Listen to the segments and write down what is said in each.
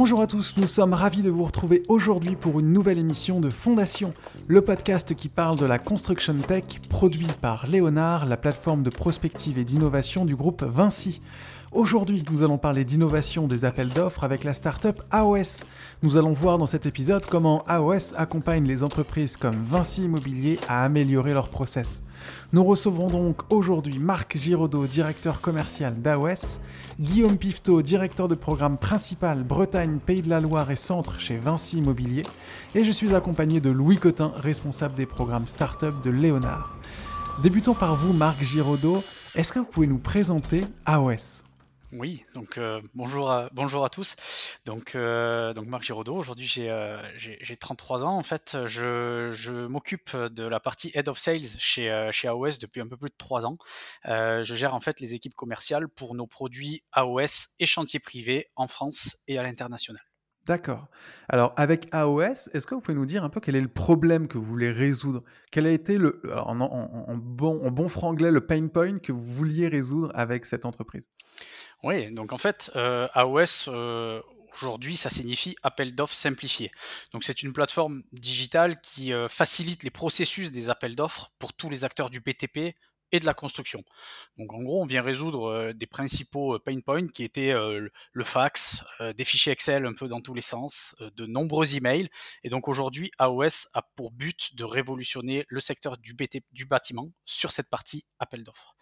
Bonjour à tous, nous sommes ravis de vous retrouver aujourd'hui pour une nouvelle émission de Fondation, le podcast qui parle de la construction tech produit par Léonard, la plateforme de prospective et d'innovation du groupe Vinci. Aujourd'hui, nous allons parler d'innovation des appels d'offres avec la startup AOS. Nous allons voir dans cet épisode comment AOS accompagne les entreprises comme Vinci Immobilier à améliorer leurs process. Nous recevrons donc aujourd'hui Marc Giraudot, directeur commercial d'AOS, Guillaume Pifto, directeur de programme principal Bretagne, Pays de la Loire et Centre chez Vinci Immobilier, et je suis accompagné de Louis Cotin, responsable des programmes startup de Léonard. Débutons par vous, Marc Giraudot. Est-ce que vous pouvez nous présenter AOS oui, donc euh, bonjour, à, bonjour à tous. Donc, euh, donc Marc Giraudot, aujourd'hui j'ai, euh, j'ai, 33 ans. En fait, je, je, m'occupe de la partie Head of Sales chez, chez AOS depuis un peu plus de 3 ans. je gère en fait les équipes commerciales pour nos produits AOS et chantiers privés en France et à l'international. D'accord. Alors avec AOS, est-ce que vous pouvez nous dire un peu quel est le problème que vous voulez résoudre? Quel a été le, en, bon franglais le pain point que vous vouliez résoudre avec cette entreprise? Oui, donc en fait, euh, AOS, euh, aujourd'hui, ça signifie appel d'offres simplifié. Donc c'est une plateforme digitale qui euh, facilite les processus des appels d'offres pour tous les acteurs du BTP et de la construction. Donc en gros, on vient résoudre des principaux pain points qui étaient le fax, des fichiers Excel un peu dans tous les sens, de nombreux emails. Et donc aujourd'hui, AOS a pour but de révolutionner le secteur du, BT, du bâtiment sur cette partie appel d'offres.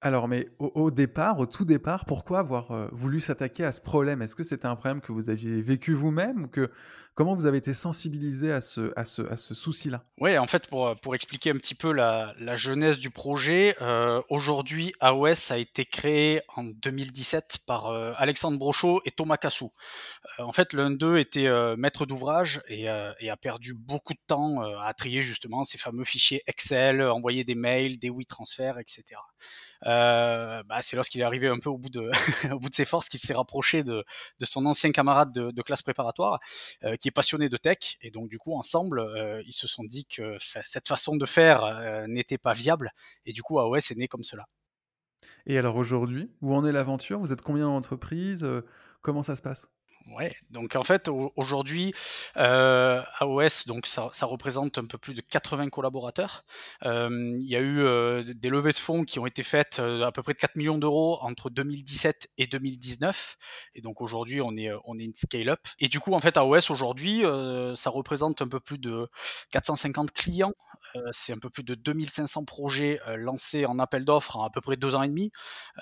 Alors, mais au, départ, au tout départ, pourquoi avoir euh, voulu s'attaquer à ce problème? Est-ce que c'était un problème que vous aviez vécu vous-même ou que comment vous avez été sensibilisé à ce, à ce, à ce souci-là? Oui, en fait, pour, pour expliquer un petit peu la, la jeunesse du projet, euh, aujourd'hui, AOS a été créé en 2017 par euh, Alexandre Brochot et Thomas Cassou. en fait, l'un d'eux était maître d'ouvrage et, a perdu beaucoup de temps à trier justement ces fameux fichiers Excel, envoyer des mails, des WeTransfer, etc. Euh, bah, c'est lorsqu'il est arrivé un peu au bout de, au bout de ses forces qu'il s'est rapproché de, de, son ancien camarade de, de classe préparatoire, euh, passionné de tech. Et donc, du coup, ensemble, euh, ils se sont dit que cette façon de faire euh, n'était pas viable. Et du coup, AOS est né comme cela. Et alors aujourd'hui, où en est l'aventure? Vous êtes combien d'entreprises Comment ça se passe? Ouais, donc en fait aujourd'hui euh, AOS donc ça, représente un peu plus de 80 collaborateurs. Euh, il y a eu euh, des levées de fonds qui ont été faites à peu près de 4 millions d'euros entre 2017 et 2019 et donc aujourd'hui on est on est une scale up et du coup en fait AOS aujourd'hui ça représente un peu plus de 450 clients, c'est un peu plus de 2500 projets lancés en appel d'offres en à peu près deux ans et demi.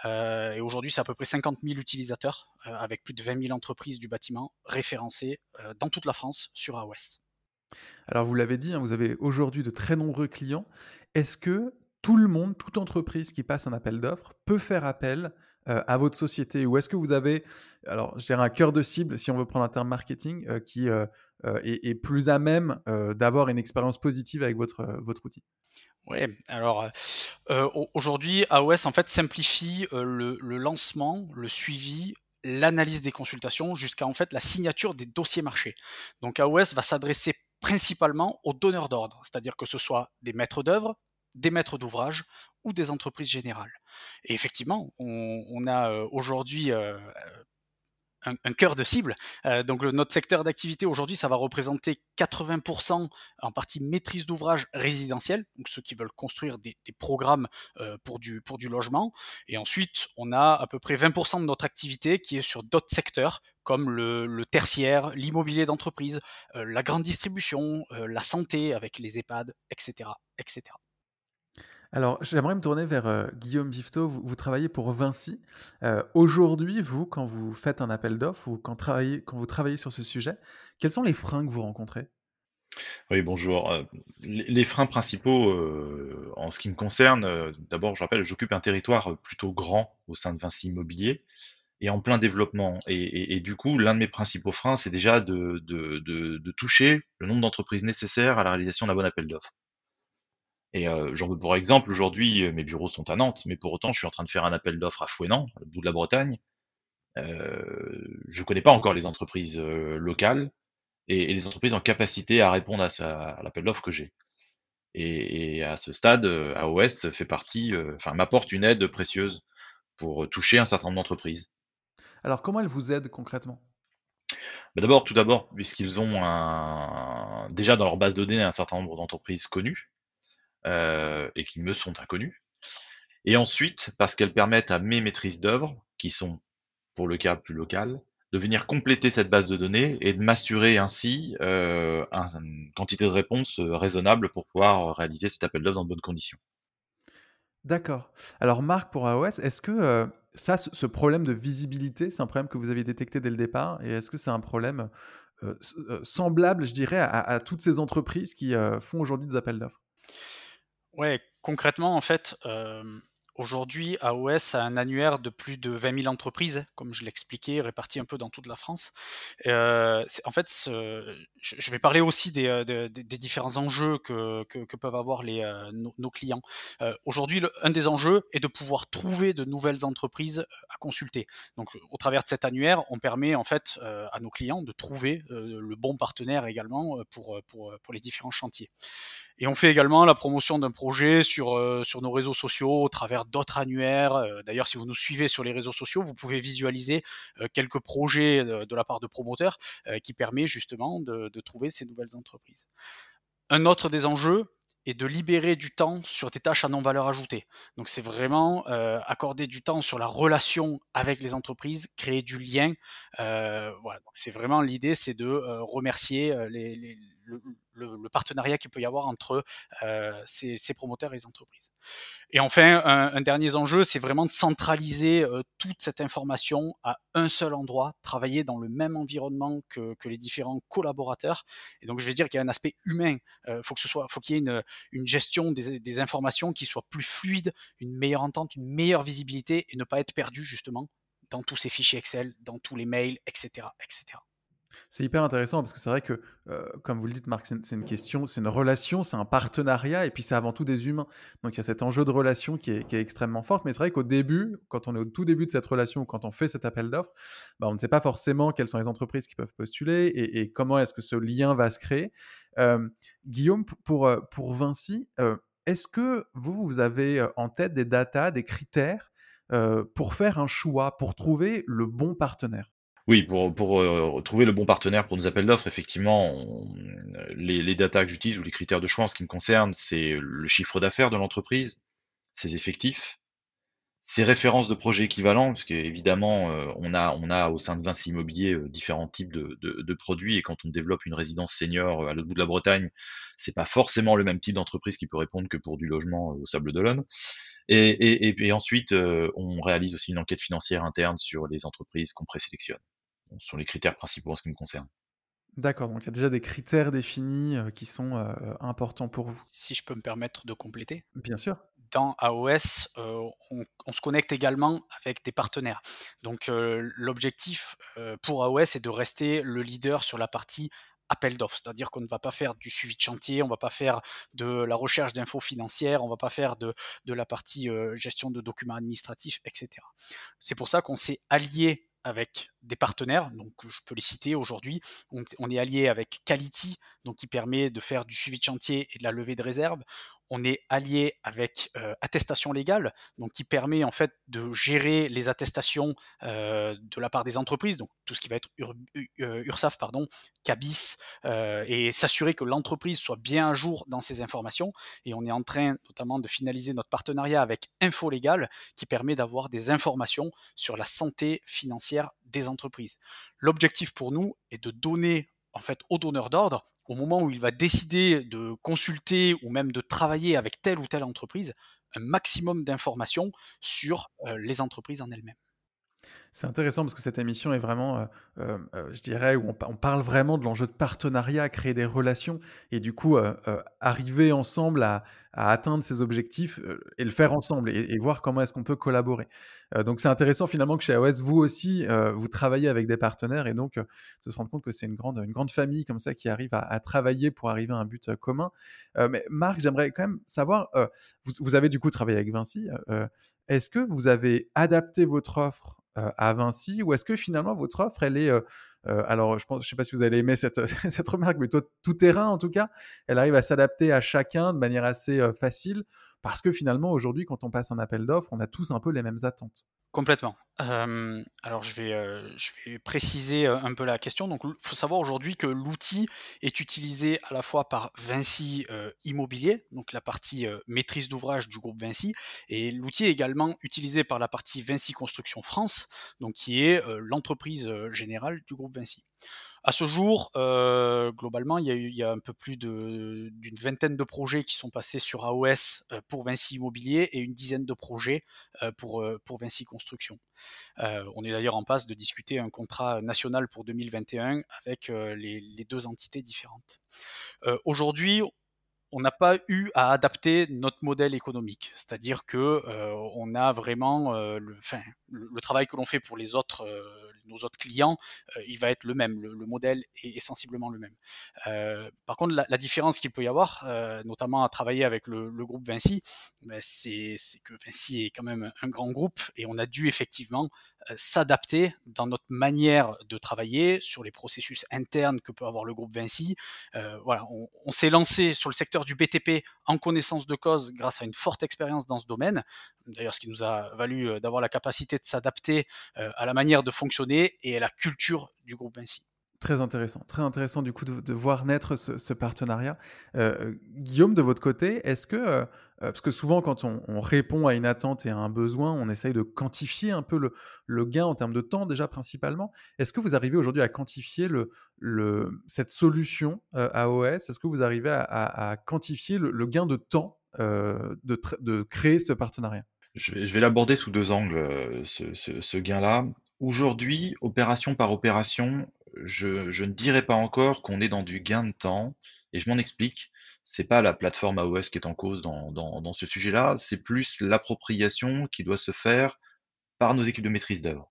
Et aujourd'hui c'est à peu près 50 000 utilisateurs avec plus de 20 000 entreprises du bâtiment référencés euh, dans toute la France sur AOS. Alors vous l'avez dit, hein, vous avez aujourd'hui de très nombreux clients. Est-ce que tout le monde, toute entreprise qui passe un appel d'offres peut faire appel euh, à votre société? Ou est-ce que vous avez, alors je dirais un cœur de cible, si on veut prendre un terme marketing, euh, qui est, plus à même d'avoir une expérience positive avec votre, votre outil? Oui, alors aujourd'hui, AOS en fait simplifie le, le, lancement, le suivi l'analyse des consultations jusqu'à en fait la signature des dossiers marchés. Donc AOS va s'adresser principalement aux donneurs d'ordre, c'est-à-dire que ce soit des maîtres d'œuvre, des maîtres d'ouvrage ou des entreprises générales. Et effectivement, on, a euh, aujourd'hui euh, un, cœur de cible. Euh, donc notre secteur d'activité aujourd'hui, ça va représenter 80% en partie maîtrise d'ouvrage résidentiel, donc ceux qui veulent construire des, programmes euh, pour, du, pour du logement. Et ensuite, on a à peu près 20% de notre activité qui est sur d'autres secteurs comme le, tertiaire, l'immobilier d'entreprise, euh, la grande distribution, la santé avec les EHPAD, etc. etc. Alors, j'aimerais me tourner vers euh, Guillaume Bifto. Vous, travaillez pour Vinci. Euh, aujourd'hui, vous, quand vous faites un appel d'offres ou quand, vous travaillez sur ce sujet, quels sont les freins que vous rencontrez? Oui, bonjour. Euh, les, freins principaux en ce qui me concerne, d'abord, je rappelle, j'occupe un territoire plutôt grand au sein de Vinci Immobilier et en plein développement. Et, du coup, l'un de mes principaux freins, c'est déjà de toucher le nombre d'entreprises nécessaires à la réalisation d'un bon appel d'offres. Et euh, j'en veux pour exemple, aujourd'hui, euh, mes bureaux sont à Nantes, mais pour autant, je suis en train de faire un appel d'offres à Fouenan, au bout de la Bretagne. Euh, je ne connais pas encore les entreprises locales et, les entreprises en capacité à répondre à, l'appel d'offres que j'ai. Et, à ce stade, AOS fait partie, enfin m'apporte une aide précieuse pour toucher un certain nombre d'entreprises. Alors comment elle vous aide concrètement? Bah, D'abord, tout d'abord, puisqu'ils ont un... déjà dans leur base de données un certain nombre d'entreprises connues euh, et qui me sont inconnues. Et ensuite, parce qu'elles permettent à mes maîtrises d'œuvre, qui sont pour le cas plus local, de venir compléter cette base de données et de m'assurer ainsi euh, une quantité de réponses euh, raisonnable pour pouvoir réaliser cet appel d'offres dans de bonnes conditions. D'accord. Alors Marc, pour AOS, est-ce que ça, ce problème de visibilité, c'est un problème que vous avez détecté dès le départ? Et est-ce que c'est un problème semblable, je dirais, à, toutes ces entreprises qui font aujourd'hui des appels d'offres? Ouais, concrètement, en fait, Aujourd'hui, AOS a un annuaire de plus de 20 000 entreprises, comme je l'expliquais, réparties un peu dans toute la France. Euh, en fait, je vais parler aussi des, euh, différents enjeux que, peuvent avoir euh, nos, clients. Aujourd'hui, un des enjeux est de pouvoir trouver de nouvelles entreprises à consulter. Donc, au travers de cet annuaire, on permet en fait à nos clients de trouver le bon partenaire également pour les différents chantiers. Et on fait également la promotion d'un projet sur, euh, sur nos réseaux sociaux au travers d'autres annuaires. Euh, d'ailleurs, si vous nous suivez sur les réseaux sociaux, vous pouvez visualiser euh, quelques projets de, la part de promoteurs qui permet justement de, trouver ces nouvelles entreprises. Un autre des enjeux, et de libérer du temps sur des tâches à non-valeur ajoutée. Donc c'est vraiment accorder du temps sur la relation avec les entreprises, créer du lien. voilà. C'est vraiment l'idée, c'est de remercier les, le, partenariat qu'il peut y avoir entre euh, ces, promoteurs et les entreprises. Et enfin, un, dernier enjeu, c'est vraiment de centraliser euh, toute cette information à un seul endroit, travailler dans le même environnement que, les différents collaborateurs. Et donc, je vais dire qu'il y a un aspect humain. Il euh, faut que ce soit, faut qu'il y ait une, une gestion des, des, informations qui soit plus fluide, une meilleure entente, une meilleure visibilité et ne pas être perdu justement dans tous ces fichiers Excel, dans tous les mails, etc., etc. C'est hyper intéressant parce que c'est vrai que, euh, comme vous le dites, Marc, c'est une question, c'est une relation, c'est un partenariat et puis c'est avant tout des humains. Donc il y a cet enjeu de relation qui est, extrêmement fort. Mais c'est vrai qu'au début, quand on est au tout début de cette relation, quand on fait cet appel d'offres, bah, on ne sait pas forcément quelles sont les entreprises qui peuvent postuler et, comment est-ce que ce lien va se créer. Euh, Guillaume, euh, pour Vinci, est-ce que vous, vous avez en tête des datas, des critères pour faire un choix, pour trouver le bon partenaire? Oui, pour, pour euh, trouver le bon partenaire pour nos appels d'offres, effectivement, les, les data que j'utilise ou les critères de choix en ce qui me concerne, c'est le chiffre d'affaires de l'entreprise, ses effectifs, ses références de projets équivalents, parce qu'évidemment, euh, on, a, on a au sein de Vinci Immobilier euh, différents types de, de, de, produits, et quand on développe une résidence senior à l'autre bout de la Bretagne, c'est pas forcément le même type d'entreprise qui peut répondre que pour du logement au Sable d'Olonne. Et, et, et, puis ensuite, on réalise aussi une enquête financière interne sur les entreprises qu'on présélectionne ce sont les critères principaux en ce qui me concerne. D'accord, donc il y a déjà des critères définis euh, qui sont euh, importants pour vous. Si je peux me permettre de compléter. Bien sûr. Dans AOS, euh, on, se connecte également avec des partenaires. Donc l'objectif pour AOS est de rester le leader sur la partie appel d'offres, c'est-à-dire qu'on ne va pas faire du suivi de chantier, on ne va pas faire de la recherche d'infos financières, on ne va pas faire de, de la partie gestion de documents administratifs, etc. C'est pour ça qu'on s'est allié avec des partenaires, donc je peux les citer aujourd'hui. On, est allié avec Quality, donc qui permet de faire du suivi de chantier et de la levée de réserve on est allié avec euh, attestation légale, donc qui permet en fait de gérer les attestations euh, de la part des entreprises, donc tout ce qui va être URSAF, pardon, CABIS, euh, et s'assurer que l'entreprise soit bien à jour dans ces informations. Et on est en train notamment de finaliser notre partenariat avec Info Légal, qui permet d'avoir des informations sur la santé financière des entreprises. L'objectif pour nous est de donner en fait aux donneurs d'ordre au moment où il va décider de consulter ou même de travailler avec telle ou telle entreprise, un maximum d'informations sur euh, les entreprises en elles-mêmes. C'est intéressant parce que cette émission est vraiment, euh, euh, euh, je dirais, où on, parle vraiment de l'enjeu de partenariat, créer des relations et du coup arriver ensemble à, atteindre ces objectifs et le faire ensemble et, voir comment est-ce qu'on peut collaborer. donc c'est intéressant finalement que chez AOS, vous aussi, vous travaillez avec des partenaires et donc de se rendre compte que c'est une grande, famille comme ça qui arrive à, travailler pour arriver à un but commun. mais Marc, j'aimerais quand même savoir, vous, avez du coup travaillé avec Vinci. Est-ce que vous avez adapté votre offre à Vinci ou est-ce que finalement votre offre, elle est, alors je ne je sais pas si vous allez aimer cette, cette remarque, mais tout terrain en tout cas, elle arrive à s'adapter à chacun de manière assez facile parce que finalement aujourd'hui, quand on passe un appel d'offres, on a tous un peu les mêmes attentes. Complètement. alors je vais, préciser, un peu la question. Donc il faut savoir aujourd'hui que l'outil est utilisé à la fois par Vinci, Immobilier, donc la partie, maîtrise d'ouvrage du groupe Vinci et l'outil est également utilisé par la partie Vinci Construction France, donc qui est, l'entreprise, générale du groupe Vinci. À ce jour, euh, globalement, il y, a un peu plus d'une vingtaine de projets qui sont passés sur AOS euh, pour Vinci Immobilier et une dizaine de projets euh, pour, pour Vinci Construction. on est d'ailleurs en passe de discuter un contrat national pour 2021 avec les, les deux entités différentes. Aujourd'hui, on n'a pas eu à adapter notre modèle économique. C'est-à-dire que euh, on a vraiment euh, le, le, travail que l'on fait pour les autres, euh, nos autres clients, il va être le même. Le, modèle est, sensiblement le même. par contre, la, différence qu'il peut y avoir, notamment à travailler avec le, groupe Vinci, ben, c'est que Vinci est quand même un grand groupe et on a dû effectivement s'adapter dans notre manière de travailler sur les processus internes que peut avoir le groupe Vinci. voilà, on, on s'est lancé sur le secteur du BTP en connaissance de cause grâce à une forte expérience dans ce domaine. D'ailleurs, ce qui nous a valu d'avoir la capacité de s'adapter à la manière de fonctionner et à la culture du groupe Vinci. Très intéressant, très intéressant du coup de, voir naître ce, partenariat. Euh, Guillaume, de votre côté, est-ce que, euh, parce que souvent quand on, répond à une attente et à un besoin, on essaye de quantifier un peu le, gain en termes de temps déjà principalement, est-ce que vous arrivez aujourd'hui à quantifier cette solution euh, AOS Est-ce que vous arrivez à, quantifier le, gain de temps de, créer ce partenariat? Je vais, l'aborder sous deux angles, ce gain-là. Aujourd'hui, opération par opération, je, ne dirais pas encore qu'on est dans du gain de temps, et je m'en explique. C'est pas la plateforme AOS qui est en cause dans, ce sujet-là, c'est plus l'appropriation qui doit se faire par nos équipes de maîtrise d'œuvre.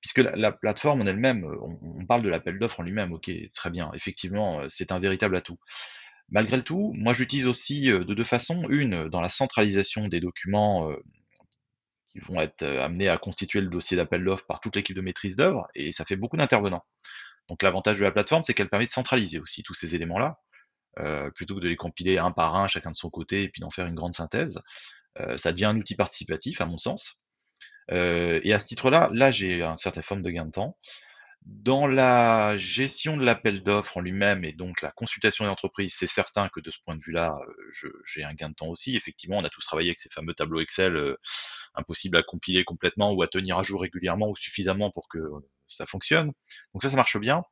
Puisque la, plateforme en elle-même, on, parle de l'appel d'offres en lui-même, ok, très bien, effectivement, c'est un véritable atout. Malgré le tout, moi j'utilise aussi euh, de deux façons. Une, dans la centralisation des documents euh, qui vont être euh, amenés à constituer le dossier d'appel d'offres par toute l'équipe de maîtrise d'œuvre, et ça fait beaucoup d'intervenants. Donc l'avantage de la plateforme, c'est qu'elle permet de centraliser aussi tous ces éléments-là, euh, plutôt que de les compiler un par un, chacun de son côté, et puis d'en faire une grande synthèse. Euh, ça devient un outil participatif, à mon sens. Euh, et à ce titre-là, là, j'ai un certain forme de gain de temps. Dans la gestion de l'appel d'offres en lui-même et donc la consultation des entreprises, c'est certain que de ce point de vue-là, j'ai un gain de temps aussi. Effectivement, on a tous travaillé avec ces fameux tableaux Excel, euh, impossibles à compiler complètement ou à tenir à jour régulièrement ou suffisamment pour que ça fonctionne. Donc ça, ça marche bien.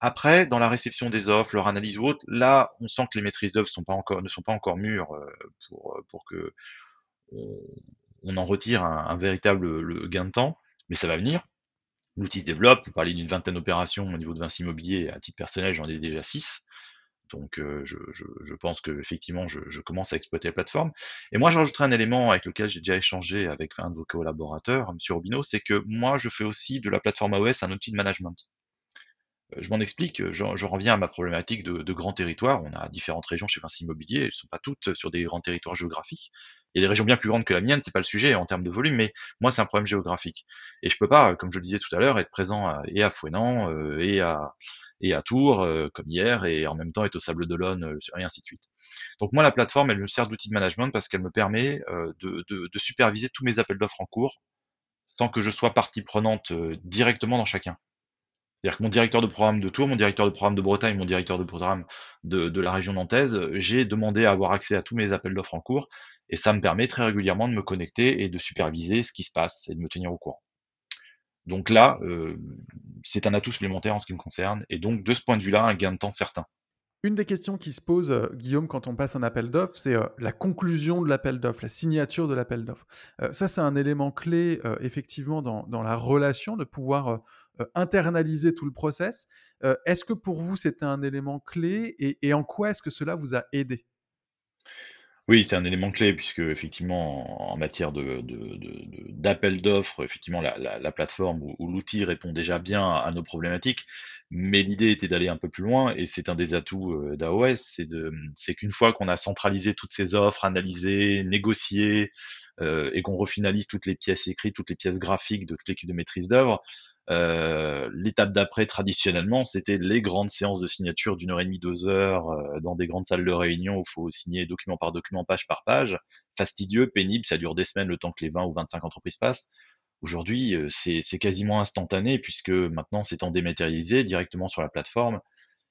Après, dans la réception des offres, leur analyse ou autre, là, on sent que les maîtrises encore, ne sont pas encore mûres euh, pour, pour que on, en retire un, véritable gain de temps, mais ça va venir. L'outil se développe, vous parlez d'une vingtaine d'opérations au niveau de Vinci Immobilier, à titre personnel, j'en ai déjà six. Donc euh, je, je, pense que effectivement je, je, commence à exploiter la plateforme. Et moi je un élément avec lequel j'ai déjà échangé avec un de vos collaborateurs, M. Robino, c'est que moi je fais aussi de la plateforme AOS un outil de management. Euh, je m'en explique, je, reviens à ma problématique de, de grands territoires. On a différentes régions chez Vinci Immobilier, elles ne sont pas toutes sur des grands territoires géographiques. Il y a des régions bien plus grandes que la mienne, c'est pas le sujet en termes de volume, mais moi c'est un problème géographique. Et je peux pas, comme je le disais tout à l'heure, être présent et à Fouenan euh, et à et à Tours euh, comme hier et en même temps être au Sable d'Olonne euh, et ainsi de suite. Donc moi la plateforme elle me sert d'outil de management parce qu'elle me permet de, de, de, superviser tous mes appels d'offres en cours sans que je sois partie prenante directement dans chacun. C'est-à-dire que mon directeur de programme de Tours, mon directeur de programme de Bretagne, mon directeur de programme de, de la région nantaise, j'ai demandé à avoir accès à tous mes appels d'offres en cours et ça me permet très régulièrement de me connecter et de superviser ce qui se passe et de me tenir au courant. Donc là, euh, c'est un atout supplémentaire en ce qui me concerne, et donc de ce point de vue-là, un gain de temps certain. Une des questions qui se pose, euh, Guillaume, quand on passe un appel d'offres, c'est euh, la conclusion de l'appel d'offres, la signature de l'appel d'offres. ça, c'est un élément clé, effectivement, dans, la relation, de pouvoir internaliser tout le process. est-ce que pour vous, c'était un élément clé et, en quoi est-ce que cela vous a aidé? Oui, c'est un élément clé puisque effectivement en, matière de, d'appel d'offres, effectivement la, plateforme ou, l'outil répond déjà bien à, nos problématiques, mais l'idée était d'aller un peu plus loin et c'est un des atouts euh, d'AOS, c'est qu'une fois qu'on a centralisé toutes ces offres, analysé, négocié euh, et qu'on refinalise toutes les pièces écrites, toutes les pièces graphiques de toute l'équipe de maîtrise d'œuvre, euh, l'étape d'après, traditionnellement, c'était les grandes séances de signature d'une heure et demie, deux heures, euh, dans des grandes salles de réunion où il faut signer document par document, page par page. Fastidieux, pénible, ça dure des semaines le temps que les 20 ou 25 entreprises passent. Aujourd'hui, c'est quasiment instantané puisque maintenant c'est en dématérialisé directement sur la plateforme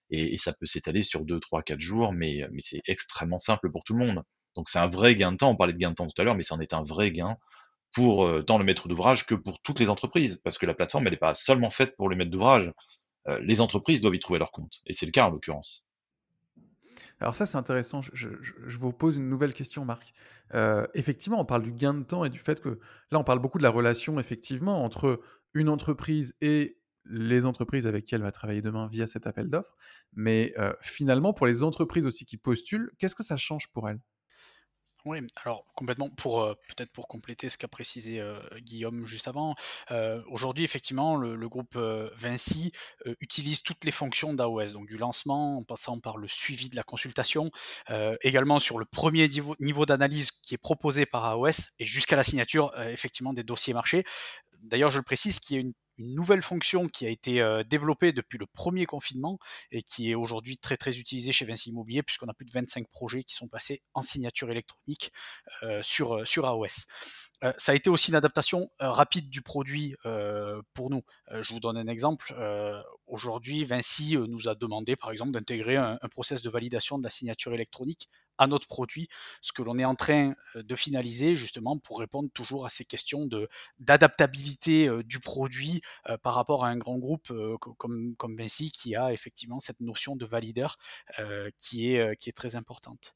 et, ça peut s'étaler sur 2, 3, 4 jours, mais, mais c'est extrêmement simple pour tout le monde. Donc c'est un vrai gain de temps, on parlait de gain de temps tout à l'heure, mais c'en est un vrai gain pour tant le maître d'ouvrage que pour toutes les entreprises, parce que la plateforme, elle n'est pas seulement faite pour le maître d'ouvrage, les entreprises doivent y trouver leur compte, et c'est le cas en l'occurrence. Alors ça, c'est intéressant. Je, vous pose une nouvelle question, Marc. Euh, effectivement, on parle du gain de temps et du fait que là, on parle beaucoup de la relation, effectivement, entre une entreprise et les entreprises avec qui elle va travailler demain via cet appel d'offres. Mais euh, finalement, pour les entreprises aussi qui postulent, qu'est-ce que ça change pour elles? Oui, alors complètement, pour euh, peut-être pour compléter ce qu'a précisé euh, Guillaume juste avant, euh, aujourd'hui effectivement le, groupe Vinci utilise toutes les fonctions d'AOS, donc du lancement en passant par le suivi de la consultation, également sur le premier niveau, d'analyse qui est proposé par AOS et jusqu'à la signature effectivement des dossiers marchés. D'ailleurs je le précise qu'il y a une une nouvelle fonction qui a été développée depuis le premier confinement et qui est aujourd'hui très très utilisée chez Vinci Immobilier puisqu'on a plus de 25 projets qui sont passés en signature électronique sur, sur AOS. ça a été aussi une adaptation rapide du produit pour nous. je vous donne un exemple. aujourd'hui, Vinci nous a demandé par exemple d'intégrer un, un process de validation de la signature électronique à notre produit, ce que l'on est en train de finaliser justement pour répondre toujours à ces questions d'adaptabilité du produit par rapport à un grand groupe comme, comme Vinci qui a effectivement cette notion de valideur qui est très importante.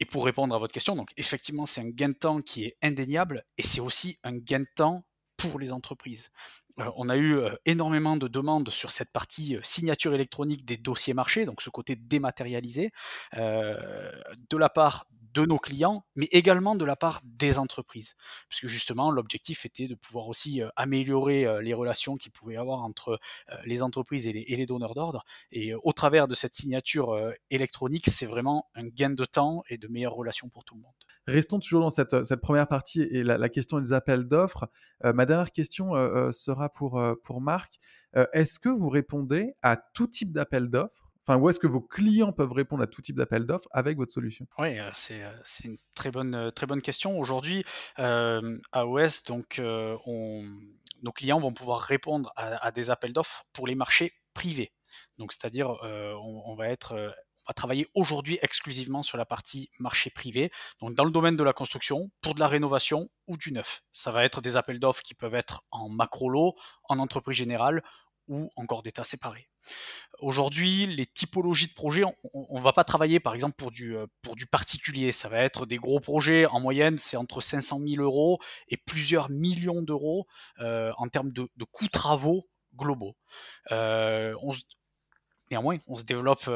Et pour répondre à votre question, donc effectivement, c'est un gain de temps qui est indéniable et c'est aussi un gain de temps pour les entreprises. Euh, on a eu euh, énormément de demandes sur cette partie euh, signature électronique des dossiers marchés, donc ce côté dématérialisé, de la part de nos clients, mais également de la part des entreprises. Puisque justement, l'objectif était de pouvoir aussi améliorer les relations qu'il pouvait y avoir entre les entreprises et les, donneurs d'ordre. Et au travers de cette signature électronique, c'est vraiment un gain de temps et de meilleures relations pour tout le monde. Restons toujours dans cette, première partie et la, question des appels d'offres. ma dernière question sera pour, pour Marc. Est-ce que vous répondez à tout type d'appel d'offres? Enfin, où est-ce que vos clients peuvent répondre à tout type d'appel d'offres avec votre solution? Oui, c'est, une très bonne, très bonne question. Aujourd'hui, euh, AOS, donc, nos clients vont pouvoir répondre à, des appels d'offres pour les marchés privés. Donc, c'est-à-dire, on, va être on va travailler aujourd'hui exclusivement sur la partie marché privé, donc dans le domaine de la construction, pour de la rénovation ou du neuf. Ça va être des appels d'offres qui peuvent être en macro lot, en entreprise générale ou encore d'état séparés. Aujourd'hui, les typologies de projets, on ne va pas travailler par exemple pour du, euh, pour du particulier. Ça va être des gros projets, en moyenne, c'est entre 500 000 euros et plusieurs millions d'euros euh, en termes de, coûts travaux globaux. Euh, néanmoins, on se développe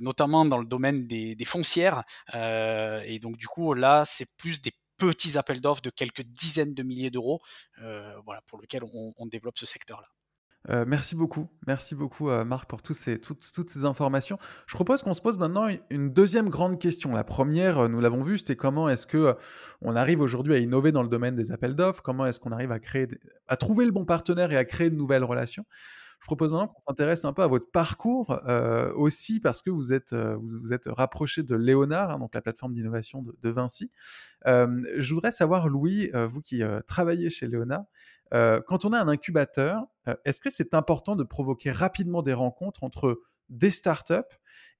notamment dans le domaine des, foncières. et donc, du coup, là, c'est plus des petits appels d'offres de quelques dizaines de milliers d'euros voilà, pour lesquels on développe ce secteur-là. Euh, merci beaucoup, merci beaucoup euh, Marc pour toutes ces, toutes, ces informations. Je propose qu'on se pose maintenant une deuxième grande question. La première, euh, nous l'avons vu, c'était comment est-ce que on arrive aujourd'hui à innover dans le domaine des appels d'offres, comment est-ce qu'on arrive à créer, à trouver le bon partenaire et à créer de nouvelles relations? Je propose maintenant qu'on s'intéresse un peu à votre parcours aussi parce que vous êtes, vous, êtes rapproché de Léonard, hein, donc la plateforme d'innovation de, Vinci. je voudrais savoir, Louis, vous qui travaillez chez Léonard, euh, quand on a un incubateur, euh, est-ce que c'est important de provoquer rapidement des rencontres entre des startups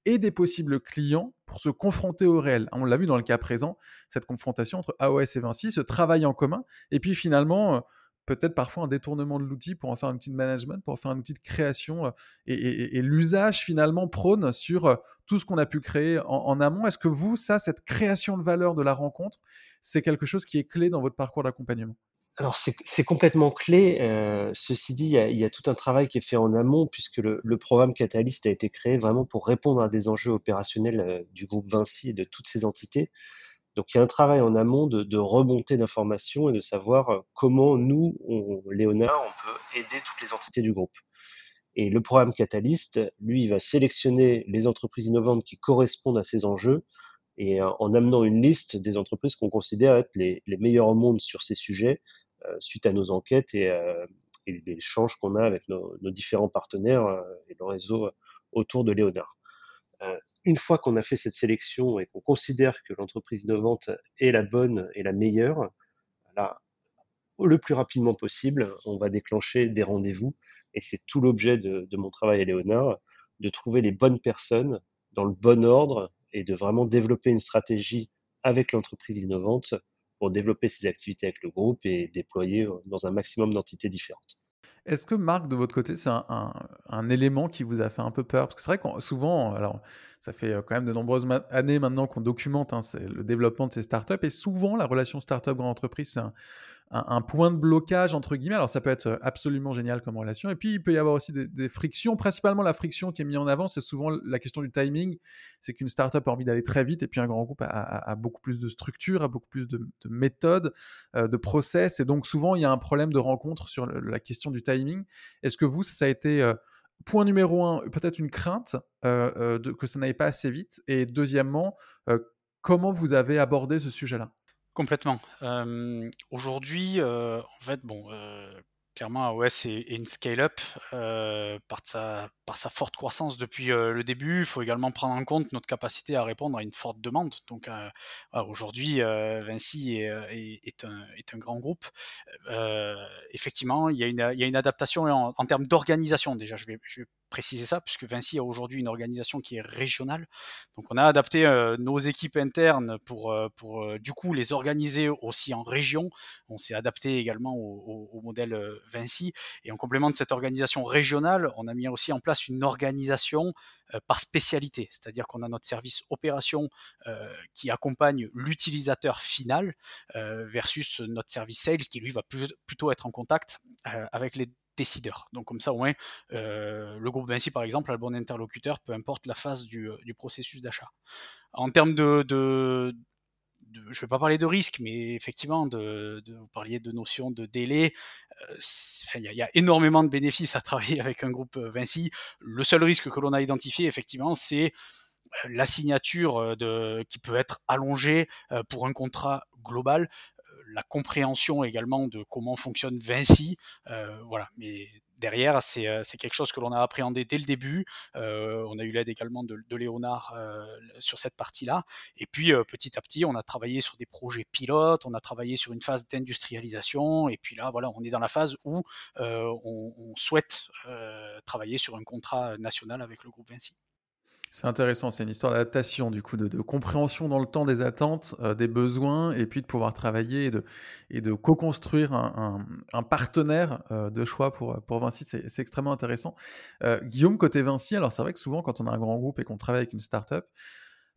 et des possibles clients pour se confronter au réel? On l'a vu dans le cas présent, cette confrontation entre AOS et Vinci, ce travail en commun, et puis finalement, euh, peut-être parfois un détournement de l'outil pour en faire un outil de management, pour en faire un outil de création, et, l'usage finalement prône sur tout ce qu'on a pu créer en, amont. Est-ce que vous, ça, cette création de valeur de la rencontre, c'est quelque chose qui est clé dans votre parcours d'accompagnement? Alors c'est complètement clé. Euh, ceci dit, il y, a, tout un travail qui est fait en amont puisque le, programme Catalyst a été créé vraiment pour répondre à des enjeux opérationnels euh, du groupe Vinci et de toutes ces entités. Donc il y a un travail en amont de, de remontée d'informations et de savoir euh, comment nous, on, Léonard, on peut aider toutes les entités du groupe. Et le programme Catalyst, lui, il va sélectionner les entreprises innovantes qui correspondent à ces enjeux et en amenant une liste des entreprises qu'on considère être les, les meilleures au monde sur ces sujets euh, suite à nos enquêtes et, euh, et l'échange qu'on a avec nos, différents partenaires euh, et le réseau autour de Léonard. Une fois qu'on a fait cette sélection et qu'on considère que l'entreprise innovante est la bonne et la meilleure, là, le plus rapidement possible. On va déclencher des rendez-vous et c'est tout l'objet de, mon travail à Léonard, de trouver les bonnes personnes dans le bon ordre et de vraiment développer une stratégie avec l'entreprise innovante pour développer ses activités avec le groupe et déployer dans un maximum d'entités différentes. Est-ce que Marc, de votre côté, c'est un, élément qui vous a fait un peu peur? Parce que c'est vrai que souvent, alors ça fait euh, quand même de nombreuses années maintenant qu'on documente hein, le développement de ces startups, et souvent la relation startup-grande entreprise, c'est un, un, point de blocage, entre guillemets. Alors, ça peut être absolument génial comme relation. Et puis, il peut y avoir aussi des, frictions. Principalement, la friction qui est mise en avant, c'est souvent la question du timing. C'est qu'une startup a envie d'aller très vite, et puis un grand groupe a, beaucoup plus de structure, a beaucoup plus de, méthodes, euh, de process. Et donc, souvent, il y a un problème de rencontre sur la question du timing. Est-ce que vous, ça a été. Euh, point numéro un, peut-être une crainte euh, de, que ça n'aille pas assez vite? Et deuxièmement, comment vous avez abordé ce sujet-là? Complètement. aujourd'hui, en fait, bon, clairement, AOS est, une scale-up par, sa, par sa forte croissance depuis le début. Il faut également prendre en compte notre capacité à répondre à une forte demande. Donc aujourd'hui, Vinci est, un, est, un, grand groupe. effectivement, il y, a une, y, a une, adaptation en, termes d'organisation. Déjà, je vais préciser ça, puisque Vinci a aujourd'hui une organisation qui est régionale. Donc on a adapté euh, nos équipes internes pour, euh, pour euh, du coup les organiser aussi en région. On s'est adapté également au, au, modèle Vinci. Et en complément de cette organisation régionale, on a mis aussi en place une organisation par spécialité, c'est-à-dire qu'on a notre service opération qui accompagne l'utilisateur final versus notre service sales qui lui va plutôt être en contact avec les décideur. Donc comme ça, au moins, euh, le groupe Vinci, par exemple, a le bon interlocuteur, peu importe la phase du, euh, processus d'achat. En termes de, je ne vais pas parler de risque, mais effectivement, vous parliez de notion de délai. Euh, il y, a énormément de bénéfices à travailler avec un groupe Vinci. Le seul risque que l'on a identifié, effectivement, c'est la signature qui peut être allongée pour un contrat global la compréhension également de comment fonctionne Vinci. Euh, voilà, mais derrière, euh, c'est quelque chose que l'on a appréhendé dès le début. Euh, on a eu l'aide également de, Léonard sur cette partie-là. Et puis, petit à petit, on a travaillé sur des projets pilotes, on a travaillé sur une phase d'industrialisation. Et puis là, voilà, on est dans la phase où on, on, souhaite travailler sur un contrat national avec le groupe Vinci. C'est intéressant, c'est une histoire d'adaptation, du coup, de, compréhension dans le temps des attentes, euh, des besoins, et puis de pouvoir travailler et de, co-construire un, partenaire euh, de choix pour, Vinci. C'est extrêmement intéressant. Euh, Guillaume, côté Vinci, alors c'est vrai que souvent, quand on a un grand groupe et qu'on travaille avec une startup,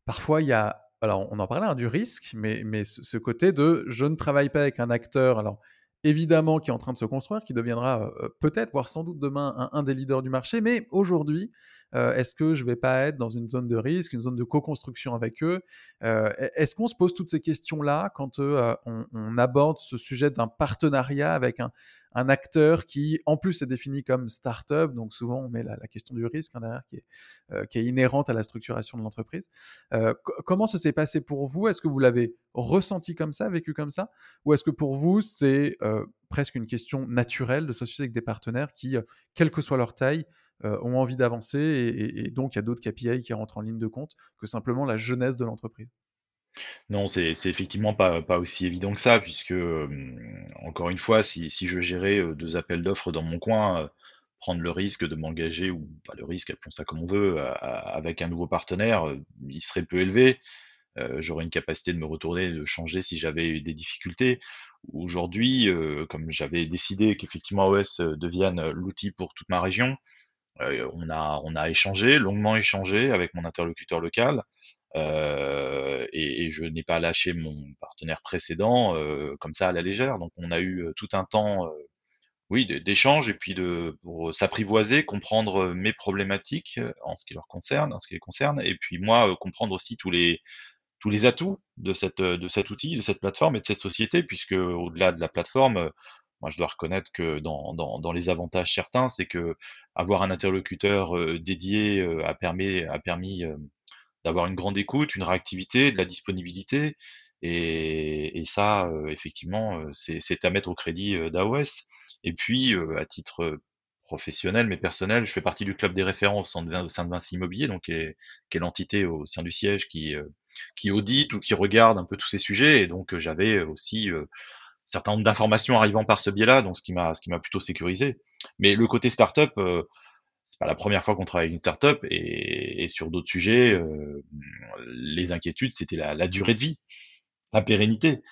parfois il y a. Alors, on en parlait, hein, du risque, mais, ce, côté de je ne travaille pas avec un acteur. Alors, évidemment, qui est en train de se construire, qui deviendra peut-être, voire sans doute demain, un, des leaders du marché. Mais aujourd'hui, euh, est-ce que je vais pas être dans une zone de risque, une zone de co-construction avec eux? Euh, Est-ce qu'on se pose toutes ces questions-là quand euh, on, aborde ce sujet d'un partenariat avec un, acteur qui, en plus, est défini comme start-up, donc souvent on met la, question du risque hein, derrière qui est, qui est, inhérente à la structuration de l'entreprise. comment ça s'est passé pour vous? Est-ce que vous l'avez ressenti comme ça, vécu comme ça? Ou est-ce que pour vous, c'est presque une question naturelle de s'associer avec des partenaires qui, quelle que soit leur taille, euh, ont envie d'avancer et, donc il y a d'autres KPI qui rentrent en ligne de compte que simplement la jeunesse de l'entreprise. Non, c'est effectivement pas, aussi évident que ça, puisque, encore une fois, si, je gérais euh, deux appels d'offres dans mon coin, euh, prendre le risque de m'engager, ou pas le risque, appelons ça comme on veut, avec un nouveau partenaire, il serait peu élevé. J'aurais une capacité de me retourner, de changer si j'avais des difficultés. Aujourd'hui, comme j'avais décidé qu'effectivement OS devienne l'outil pour toute ma région, euh, on, a, on a échangé, longuement échangé avec mon interlocuteur local. Euh, et, je n'ai pas lâché mon partenaire précédent euh, comme ça à la légère. Donc on a eu tout un temps, oui, d'échange et puis de pour s'apprivoiser, comprendre mes problématiques en ce qui leur concerne, en ce qui les concerne, et puis moi comprendre aussi tous les tous les atouts de cette de cet outil, de cette plateforme et de cette société, puisque au-delà de la plateforme, moi, je dois reconnaître que dans, dans, dans les avantages certains, c'est que avoir un interlocuteur euh, dédié euh, a permis, a permis euh, d'avoir une grande écoute, une réactivité, de la disponibilité. Et, et ça, effectivement, c'est à mettre au crédit d'AOS. Et puis, à titre professionnel mais personnel, je fais partie du club des références au sein de Vinci Immobilier, donc qui est, qui est l'entité au sein du siège qui, qui audite ou qui regarde un peu tous ces sujets. Et donc, j'avais aussi certain nombre d'informations arrivant par ce biais-là, donc ce qui m'a ce plutôt sécurisé. Mais le côté startup, euh, c'est pas la première fois qu'on travaille avec une startup et, et sur d'autres sujets, euh, les inquiétudes c'était la, durée de vie, la pérennité.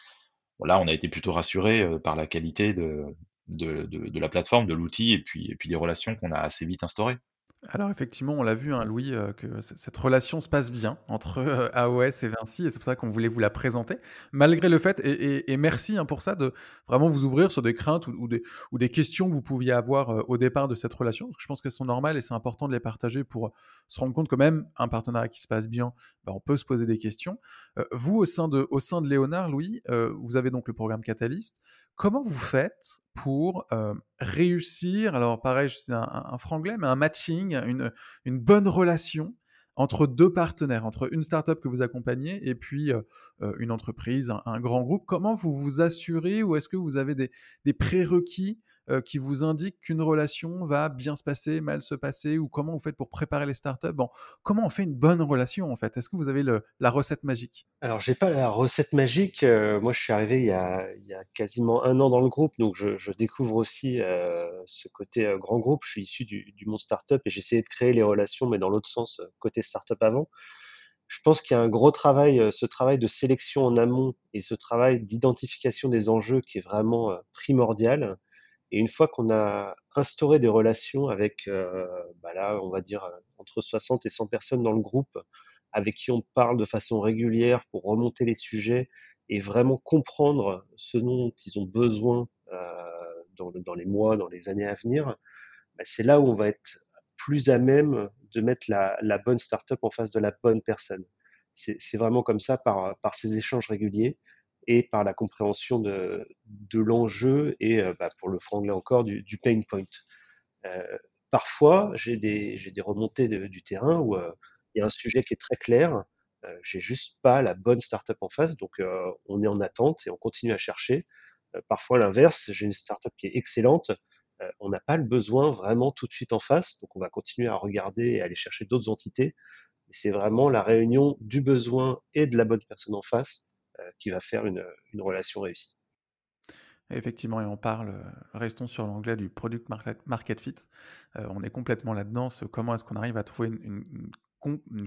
Là, on a été plutôt rassuré euh, par la qualité de, la plateforme, de l'outil et puis des relations qu'on a assez vite instaurées. Alors effectivement, on l'a vu, hein, Louis, euh, que cette relation se passe bien entre euh, AOS et Vinci, et c'est pour ça qu'on voulait vous la présenter, malgré le fait, et, merci hein, pour ça, de vraiment vous ouvrir sur des craintes ou, des, questions que vous pouviez avoir euh, au départ de cette relation, parce que je pense qu'elles sont normales et c'est important de les partager pour se rendre compte que même un partenariat qui se passe bien, bah, on peut se poser des questions. vous, au sein, de, au sein de Léonard, Louis, vous avez donc le programme Catalyst. Comment vous faites pour réussir, alors pareil, c'est un, un, franglais, mais un matching, une, une bonne relation entre deux partenaires, entre une startup que vous accompagnez et puis une entreprise, un, grand groupe? Comment vous vous assurez ou est-ce que vous avez des, des prérequis euh, qui vous indique qu'une relation va bien se passer, mal se passer, ou comment vous faites pour préparer les startups? Bon, Comment on fait une bonne relation en fait? Est-ce que vous avez la recette magique? Alors, j'ai pas la recette magique. Euh, moi, je suis arrivé il y, a, quasiment un an dans le groupe, donc je, découvre aussi euh, ce côté grand groupe. Je suis issu du, du monde startup et j'essayais de créer les relations, mais dans l'autre sens, côté startup avant. Je pense qu'il y a un gros travail, ce travail de sélection en amont et ce travail d'identification des enjeux qui est vraiment primordial. Et une fois qu'on a instauré des relations avec, euh, bah là, on va dire, euh, entre 60 et 100 personnes dans le groupe, avec qui on parle de façon régulière pour remonter les sujets et vraiment comprendre ce dont ils ont besoin euh, dans, les mois, dans les années à venir, bah c'est là où on va être plus à même de mettre la, la bonne startup en face de la bonne personne. C'est vraiment comme ça par ces échanges réguliers et par la compréhension de, l'enjeu et, euh, bah, pour le franglais encore, du, pain point. Euh, parfois, j'ai des, remontées du terrain où euh, il y a un sujet qui est très clair, j'ai juste pas la bonne startup en face, donc on est en attente et on continue à chercher. parfois, l'inverse, j'ai une startup qui est excellente, on n'a pas le besoin vraiment tout de suite en face, donc on va continuer à regarder et aller chercher d'autres entités. C'est vraiment la réunion du besoin et de la bonne personne en face qui va faire une, relation réussie. Effectivement, et on parle, euh, restons sur l'anglais du product market, fit. Euh, on est complètement là-dedans. comment est-ce qu'on arrive à trouver une,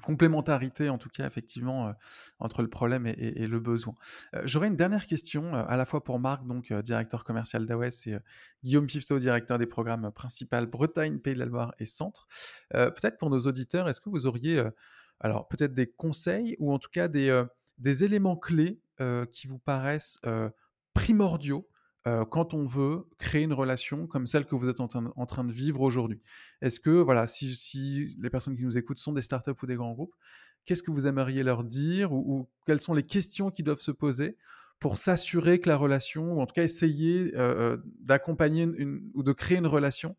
complémentarité, en tout cas, effectivement, euh, entre le problème et, le besoin. Euh, J'aurais une dernière question, à la fois pour Marc, donc directeur commercial d'AOS, et Guillaume Pifto, directeur des programmes principaux Bretagne, Pays de la Loire et Centre. peut-être pour nos auditeurs, est-ce que vous auriez, alors peut-être des conseils ou en tout cas des des éléments clés qui vous paraissent primordiaux quand on veut créer une relation comme celle que vous êtes en train, de vivre aujourd'hui. Est-ce que, voilà, si, les personnes qui nous écoutent sont des startups ou des grands groupes, qu'est-ce que vous aimeriez leur dire ou, quelles sont les questions qui doivent se poser pour s'assurer que la relation, ou en tout cas essayer d'accompagner ou de créer une relation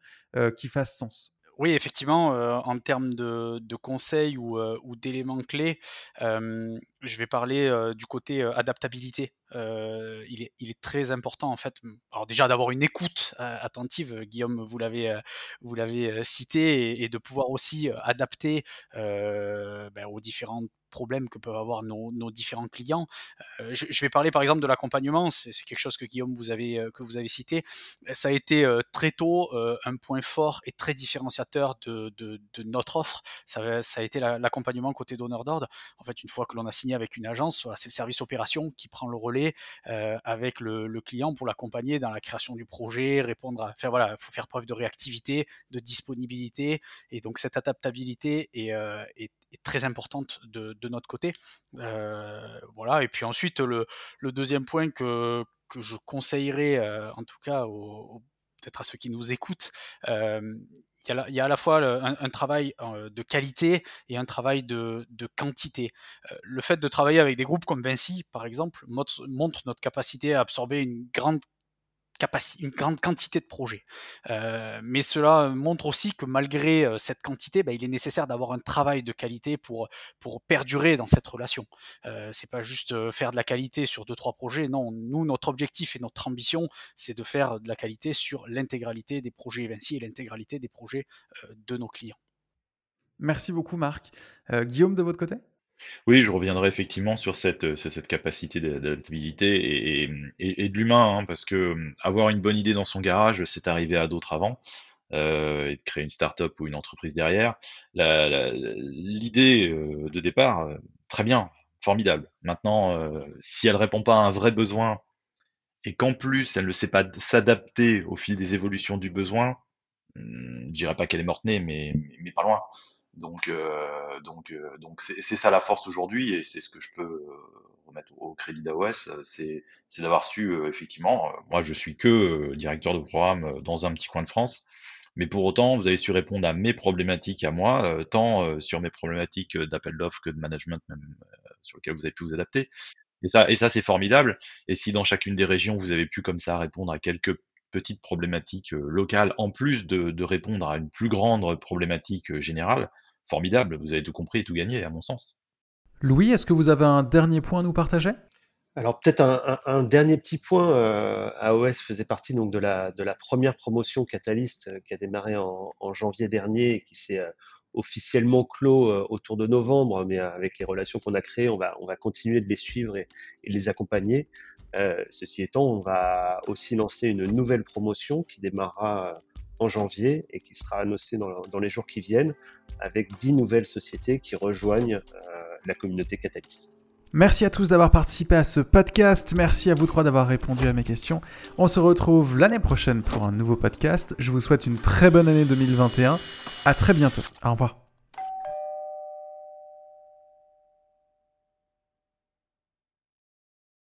qui fasse sens? Oui, effectivement, en termes de, conseils ou, d'éléments clés, je vais parler du côté adaptabilité. il, est, très important en fait. Alors déjà d'avoir une écoute attentive, Guillaume, vous l'avez vous l'avez cité, et, de pouvoir aussi adapter ben, aux différentes problèmes que peuvent avoir nos, différents clients. Je, vais parler par exemple de l'accompagnement, c'est quelque chose que Guillaume vous avez que vous avez cité. Ça a été très tôt un point fort et très différenciateur de notre offre. Ça, ça a été l'accompagnement côté donneur d'ordre. En fait, une fois que l'on a signé avec une agence, c'est le service opération qui prend le relais avec le, client pour l'accompagner dans la création du projet, répondre à faire voilà, faut faire preuve de réactivité, de disponibilité, et donc cette adaptabilité est, est très importante de, notre côté. Euh, voilà. Et puis ensuite, le, deuxième point que, je conseillerais, euh, en tout cas, peut-être à ceux qui nous écoutent, euh, il y, a, il y a à la fois un, un, travail de qualité et un travail de, de quantité. le fait de travailler avec des groupes comme Vinci, par exemple, montre notre capacité à absorber une grande une grande quantité de projets. Euh, mais cela montre aussi que malgré euh, cette quantité, bah, il est nécessaire d'avoir un travail de qualité pour, pour perdurer dans cette relation. Euh, c'est pas juste euh, faire de la qualité sur deux trois projets. Non, nous notre objectif et notre ambition, c'est de faire de la qualité sur l'intégralité des projets Vinci et l'intégralité des projets euh, de nos clients. Merci beaucoup Marc. Euh, Guillaume de votre côté? Oui, je reviendrai effectivement sur cette, cette capacité d'adaptabilité et, de l'humain, hein, parce que avoir une bonne idée dans son garage, c'est arrivé à d'autres avant, euh, et de créer une start-up ou une entreprise derrière. L'idée euh, de départ, euh, très bien, formidable. Maintenant, si elle répond pas à un vrai besoin et qu'en plus elle ne sait pas s'adapter au fil des évolutions du besoin, hmm, je dirais pas qu'elle est morte-née, mais pas loin. Donc, euh, donc, euh, donc c'est ça la force aujourd'hui et c'est ce que je peux euh, remettre au crédit d'AOS, c'est d'avoir su effectivement. moi, je suis que directeur de programme dans un petit coin de France, mais pour autant, vous avez su répondre à mes problématiques à moi, tant sur mes problématiques d'appel d'offres que de management, même sur lesquelles vous avez pu vous adapter. Et ça, et ça c'est formidable. Et si dans chacune des régions, vous avez pu comme ça répondre à quelques petites problématiques locales, en plus de, de répondre à une plus grande problématique générale, formidable, vous avez tout compris et tout gagné, à mon sens. Louis, est-ce que vous avez un dernier point à nous partager? Alors peut-être un, dernier petit point, euh, AOS faisait partie donc de la, de la première promotion Catalyst euh, qui a démarré en, janvier dernier et qui s'est euh, officiellement clos euh, autour de novembre, mais avec les relations qu'on a créées, on va, on va continuer de les suivre et, et les accompagner. ceci étant, on va aussi lancer une nouvelle promotion qui démarrera en janvier et qui sera annoncé dans, les jours qui viennent avec 10 nouvelles sociétés qui rejoignent euh, la communauté Catalyst. Merci à tous d'avoir participé à ce podcast. Merci à vous trois d'avoir répondu à mes questions. On se retrouve l'année prochaine pour un nouveau podcast. Je vous souhaite une très bonne année 2021. À très bientôt. Au revoir.